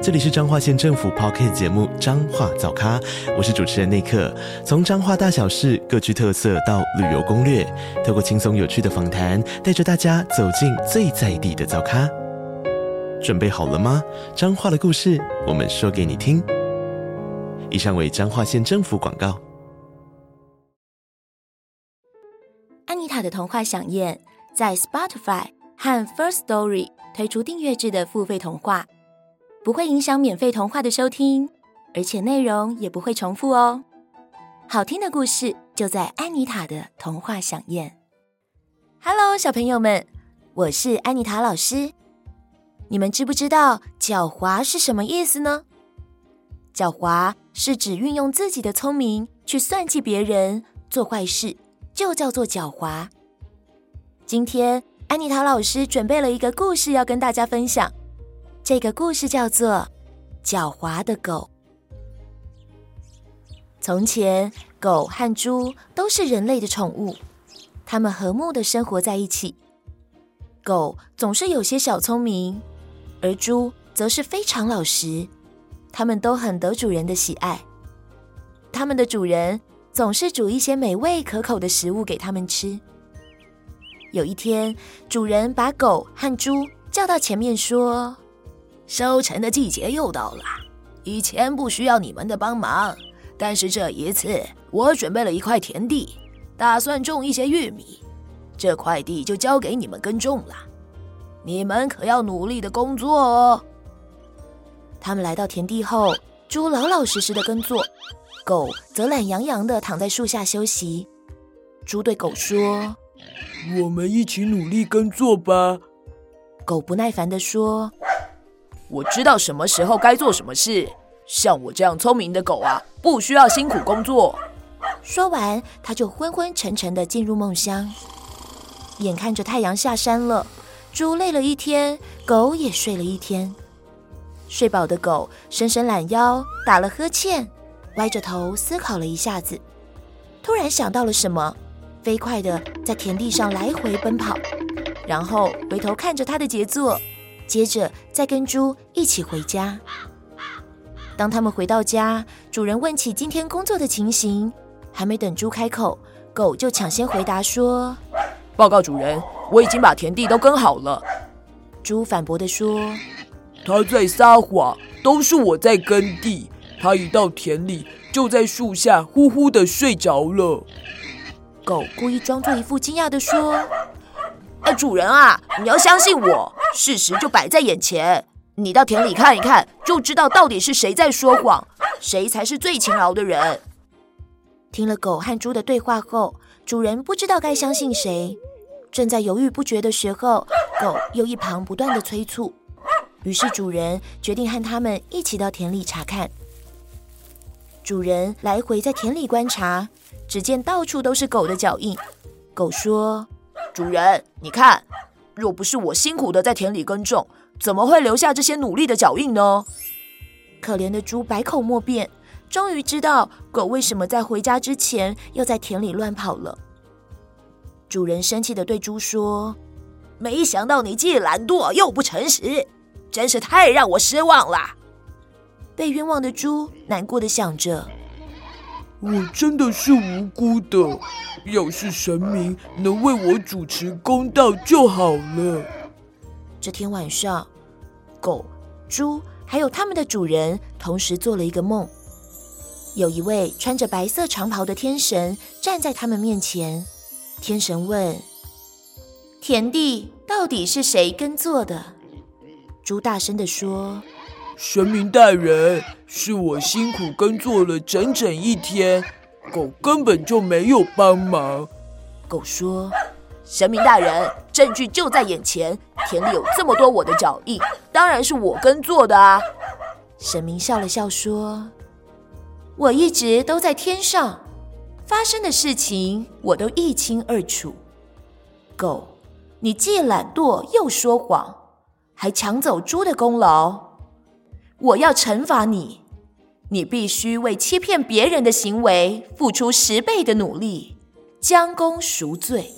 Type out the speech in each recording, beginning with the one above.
这里是彰化县政府 Podcast 节目《彰化早咖》，我是主持人内克。从彰化大小事各具特色到旅游攻略，透过轻松有趣的访谈，带着大家走进最在地的早咖。准备好了吗？彰化的故事，我们说给你听。以上为彰化县政府广告。安妮塔的童话饗宴在 Spotify 和 First Story 推出订阅制的付费童话。不会影响免费童话的收听，而且内容也不会重复哦。好听的故事就在安妮塔的童话饗宴。Hello，小朋友们，我是安妮塔老师。你们知不知道“狡猾”是什么意思呢？狡猾是指运用自己的聪明去算计别人，做坏事，就叫做狡猾。今天安妮塔老师准备了一个故事要跟大家分享。这个故事叫做《狡猾的狗》。从前，狗和猪都是人类的宠物，它们和睦的生活在一起。狗总是有些小聪明，而猪则是非常老实。它们都很得主人的喜爱，它们的主人总是煮一些美味可口的食物给它们吃。有一天，主人把狗和猪叫到前面说，收成的季节又到了，以前不需要你们的帮忙，但是这一次我准备了一块田地，打算种一些玉米，这块地就交给你们耕种了，你们可要努力的工作哦。他们来到田地后，猪老老实实的耕作，狗则懒洋洋的躺在树下休息。猪对狗说：“我们一起努力耕作吧。”狗不耐烦的说。我知道什么时候该做什么事。像我这样聪明的狗啊，不需要辛苦工作。说完，他就昏昏沉沉地进入梦乡。眼看着太阳下山了，猪累了一天，狗也睡了一天。睡饱的狗伸伸懒腰，打了呵欠，歪着头思考了一下子，突然想到了什么，飞快地在田地上来回奔跑，然后回头看着他的杰作。接着再跟猪一起回家。当他们回到家，主人问起今天工作的情形，还没等猪开口，狗就抢先回答说：“报告主人，我已经把田地都耕好了。”猪反驳地说：“他在撒谎，都是我在耕地。他一到田里，就在树下呼呼的睡着了。”狗故意装作一副惊讶地说。主人啊，你要相信我，事实就摆在眼前。你到田里看一看，就知道到底是谁在说谎，谁才是最勤劳的人。听了狗和猪的对话后，主人不知道该相信谁。正在犹豫不决的时候，狗又一旁不断的催促。于是主人决定和他们一起到田里查看。主人来回在田里观察，只见到处都是狗的脚印。狗说。主人，你看，若不是我辛苦的在田里耕种，怎么会留下这些努力的脚印呢？可怜的猪百口莫辩，终于知道狗为什么在回家之前要在田里乱跑了。主人生气的对猪说：“没想到你既懒惰又不诚实，真是太让我失望了。”被冤枉的猪难过的想着。我真的是无辜的，要是神明能为我主持公道就好了。这天晚上，狗、猪还有他们的主人同时做了一个梦。有一位穿着白色长袍的天神站在他们面前。天神问：“田地到底是谁耕作的？”猪大声地说。神明大人，是我辛苦耕作了整整一天，狗根本就没有帮忙。狗说：“神明大人，证据就在眼前，田里有这么多我的脚印，当然是我耕作的啊。”神明笑了笑说：“我一直都在天上，发生的事情我都一清二楚。”狗、你既懒惰又说谎，还抢走猪的功劳，我要惩罚你。你必须为欺骗别人的行为付出十倍的努力，将功赎罪。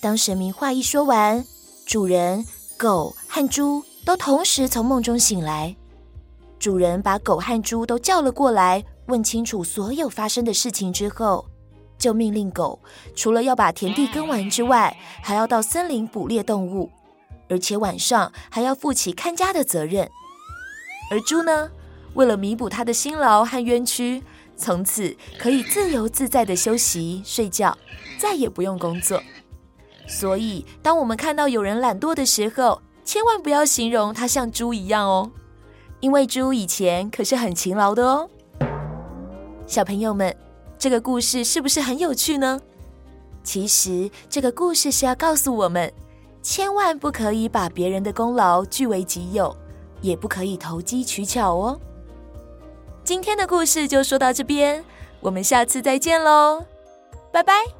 当神明话一说完，主人、狗和猪都同时从梦中醒来。主人把狗和猪都叫了过来，问清楚所有发生的事情之后，就命令狗除了要把田地耕完之外，还要到森林捕猎动物，而且晚上还要负起看家的责任。而猪呢，为了弥补他的辛劳和冤屈，从此可以自由自在的休息睡觉，再也不用工作。所以，当我们看到有人懒惰的时候，千万不要形容他像猪一样哦，因为猪以前可是很勤劳的哦。小朋友们，这个故事是不是很有趣呢？其实，这个故事是要告诉我们，千万不可以把别人的功劳据为己有，也不可以投机取巧哦。今天的故事就说到这边，我们下次再见喽，拜拜。